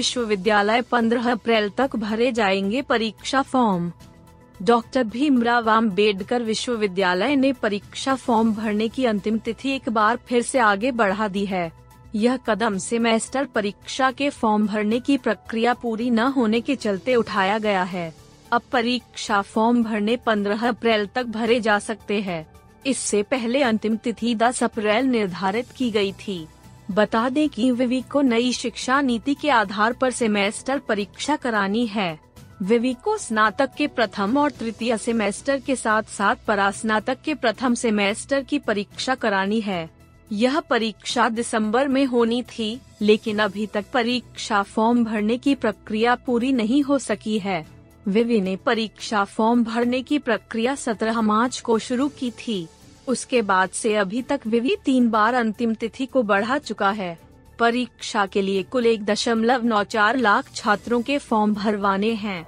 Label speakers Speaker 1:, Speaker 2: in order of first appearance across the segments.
Speaker 1: विश्वविद्यालय 15 अप्रैल तक भरे जाएँगे परीक्षा फॉर्म। डॉक्टर भीमराव आम्बेडकर विश्वविद्यालय ने परीक्षा फॉर्म भरने की अंतिम तिथि एक बार फिर से आगे बढ़ा दी है। यह कदम सेमेस्टर परीक्षा के फॉर्म भरने की प्रक्रिया पूरी न होने के चलते उठाया गया है। अब परीक्षा फॉर्म भरने 15 अप्रैल तक भरे जा सकते हैं। इससे पहले अंतिम तिथि 10 अप्रैल निर्धारित की गई थी। बता दें कि विवी को नई शिक्षा नीति के आधार पर सेमेस्टर परीक्षा करानी है। विवी को स्नातक के प्रथम और तृतीय सेमेस्टर के साथ साथ परास्नातक के प्रथम सेमेस्टर की परीक्षा करानी है। यह परीक्षा दिसंबर में होनी थी, लेकिन अभी तक परीक्षा फॉर्म भरने की प्रक्रिया पूरी नहीं हो सकी है। विवी ने परीक्षा फॉर्म भरने की प्रक्रिया 17 मार्च को शुरू की थी। उसके बाद से अभी तक विवि तीन बार अंतिम तिथि को बढ़ा चुका है। परीक्षा के लिए कुल एक दशमलव नौ चार लाख छात्रों के फॉर्म भरवाने हैं।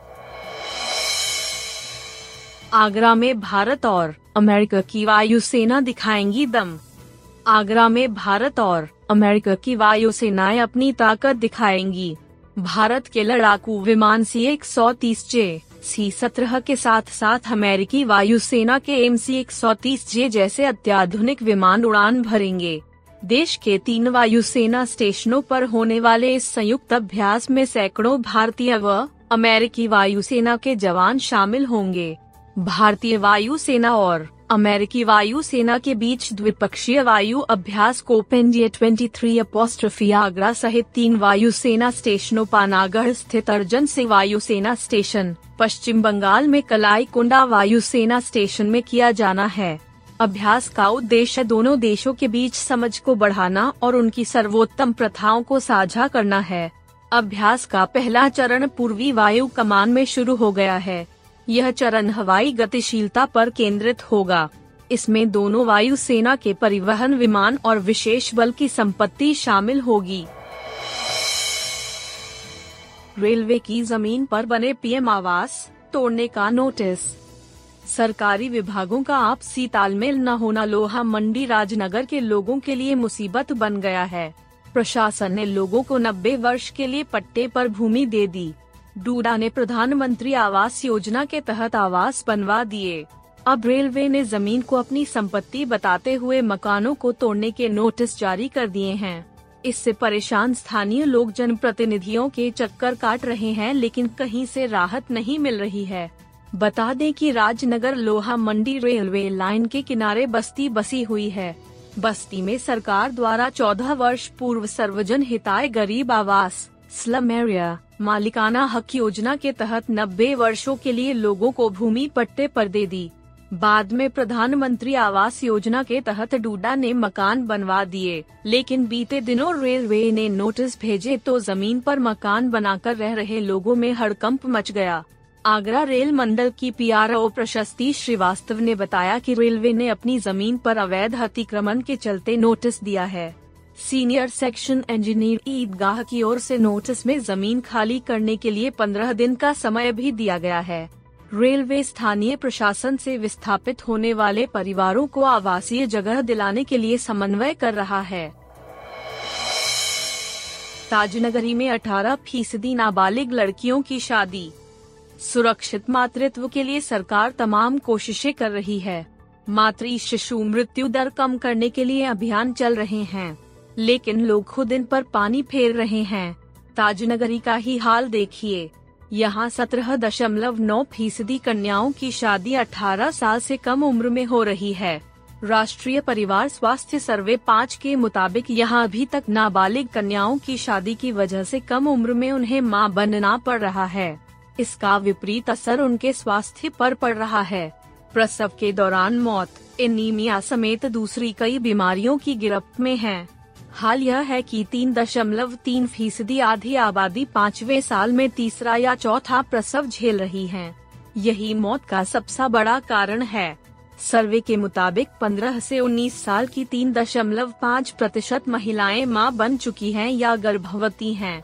Speaker 1: आगरा में भारत और अमेरिका की वायुसेना दिखाएँगी दम। आगरा में भारत और अमेरिका की वायुसेनाएँ अपनी ताकत दिखाएँगी। भारत के लड़ाकू विमान सी एक सौ तीस जे सी सत्रह के साथ साथ अमेरिकी वायुसेना के एम सी एक सौ तीस जे जैसे अत्याधुनिक विमान उड़ान भरेंगे। देश के तीन वायुसेना स्टेशनों पर होने वाले इस संयुक्त अभ्यास में सैकड़ों भारतीय व अमेरिकी वायुसेना के जवान शामिल होंगे। भारतीय वायुसेना और अमेरिकी वायुसेना के बीच द्विपक्षीय वायु अभ्यास Cope India twenty three apostrophe Agra सहित तीन वायुसेना स्टेशनों पानागढ़ स्थित अर्जन से वायुसेना स्टेशन। पश्चिम बंगाल में कलाई कुंडा वायुसेना स्टेशन में किया जाना है। अभ्यास का उद्देश्य दोनों देशों के बीच समझ को बढ़ाना और उनकी सर्वोत्तम प्रथाओं को साझा करना है। अभ्यास का पहला चरण पूर्वी वायु कमान में शुरू हो गया है। यह चरण हवाई गतिशीलता पर केंद्रित होगा। इसमें दोनों वायुसेना के परिवहन विमान और विशेष बल की संपत्ति शामिल होगी। रेलवे की ज़मीन पर बने पीएम आवास तोड़ने का नोटिस। सरकारी विभागों का आपसी तालमेल न होना लोहा मंडी राजनगर के लोगों के लिए मुसीबत बन गया है। प्रशासन ने लोगों को 90 वर्ष के लिए पट्टे पर भूमि दे दी। डूडा ने प्रधानमंत्री आवास योजना के तहत आवास बनवा दिए। अब रेलवे ने ज़मीन को अपनी संपत्ति बताते हुए मकानों को तोड़ने के नोटिस जारी कर दिए हैं। इससे परेशान स्थानीय लोग जनप्रतिनिधियों के चक्कर काट रहे हैं, लेकिन कहीं से राहत नहीं मिल रही है। बता दें कि राजनगर लोहा मंडी रेलवे लाइन के किनारे बस्ती बसी हुई है। बस्ती में सरकार द्वारा 14 वर्ष पूर्व सर्वजन हिताय गरीब आवास, स्लम एरिया। मालिकाना हक योजना के तहत 90 वर्षों के लिए लोगों को भूमि पट्टे पर दे दी। बाद में प्रधानमंत्री आवास योजना के तहत डूडा ने मकान बनवा दिए, लेकिन बीते दिनों रेलवे ने नोटिस भेजे तो ज़मीन पर मकान बनाकर रह रहे लोगों में हड़कंप मच गया। आगरा रेल मंडल की पीआरओ प्रशस्ति श्रीवास्तव ने बताया कि रेलवे ने अपनी ज़मीन पर अवैध अतिक्रमण के चलते नोटिस दिया है। सीनियर सेक्शन इंजीनियर ईदगाह की ओर से नोटिस में ज़मीन खाली करने के लिए पंद्रह दिन का समय भी दिया गया है। रेलवे स्थानीय प्रशासन से विस्थापित होने वाले परिवारों को आवासीय जगह दिलाने के लिए समन्वय कर रहा है। ताजनगरी में 18 फ़ीसदी नाबालिग लड़कियों की शादी। सुरक्षित मातृत्व के लिए सरकार तमाम कोशिशें कर रही है। मातृ शिशु मृत्यु दर कम करने के लिए अभियान चल रहे हैं। लेकिन लोग खुद इन पर पानी फेर रहे हैं। ताजनगरी का ही हाल देखिए। यहाँ सत्रह दशमलव नौ फ़ीसदी कन्याओं की शादी 18 साल से कम उम्र में हो रही है। राष्ट्रीय परिवार स्वास्थ्य सर्वे पाँच के मुताबिक यहाँ अभी तक नाबालिग कन्याओं की शादी की वजह से कम उम्र में उन्हें माँ बनना पड़ रहा है। इसका विपरीत असर उनके स्वास्थ्य पर पड़ रहा है। प्रसव के दौरान मौत, एनीमिया समेत दूसरी कई बीमारियों की गिरफ्त में हैं। हाल यह है कि तीन दशमलव तीन फ़ीसदी आधी आबादी पाँचवे साल में तीसरा या चौथा प्रसव झेल रही है। यही मौत का सबसे बड़ा कारण है। सर्वे के मुताबिक 15 से 19 साल की तीन दशमलव पाँच प्रतिशत महिलाएँ माँ बन चुकी हैं या गर्भवती हैं।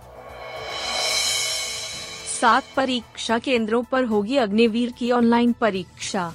Speaker 1: सात परीक्षा केंद्रों पर होगी अग्निवीर की ऑनलाइन परीक्षा।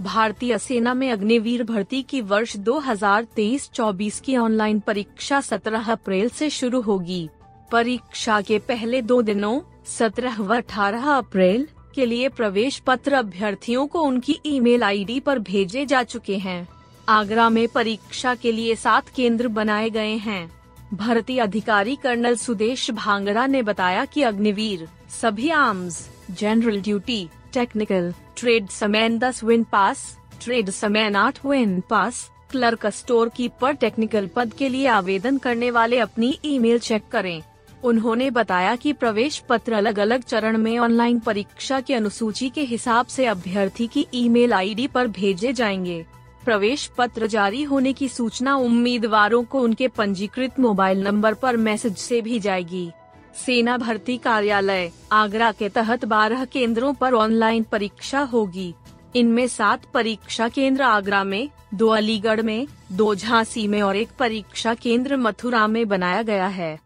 Speaker 1: भारतीय सेना में अग्निवीर भर्ती की वर्ष 2023-24 की ऑनलाइन परीक्षा 17 अप्रैल से शुरू होगी। परीक्षा के पहले दो दिनों 17 व 18 अप्रैल, के लिए प्रवेश पत्र अभ्यर्थियों को उनकी ईमेल आईडी पर भेजे जा चुके हैं। आगरा में परीक्षा के लिए सात केंद्र बनाए गए हैं। भर्ती अधिकारी कर्नल सुदेश भांगड़ा ने बताया कि अग्निवीर, सभी arms, general duty technical tradesmen दस विन पास ट्रेड समेन आठ win pass clerk store keeper technical पद के लिए आवेदन करने वाले अपनी ईमेल चेक करें। उन्होंने बताया कि प्रवेश पत्र अलग अलग चरण में ऑनलाइन परीक्षा की अनुसूची के हिसाब से अभ्यर्थी की ईमेल आईडी पर भेजे जाएँगे। प्रवेश पत्र जारी होने की सूचना उम्मीदवारों को उनके पंजीकृत मोबाइल नंबर पर मैसेज से भी जाएगी। सेना भर्ती कार्यालय, आगरा के तहत 12 केंद्रों पर ऑनलाइन परीक्षा होगी। इनमें सात परीक्षा केंद्र आगरा में, दो अलीगढ़ में, दो झांसी में और एक परीक्षा केंद्र मथुरा में बनाया गया है।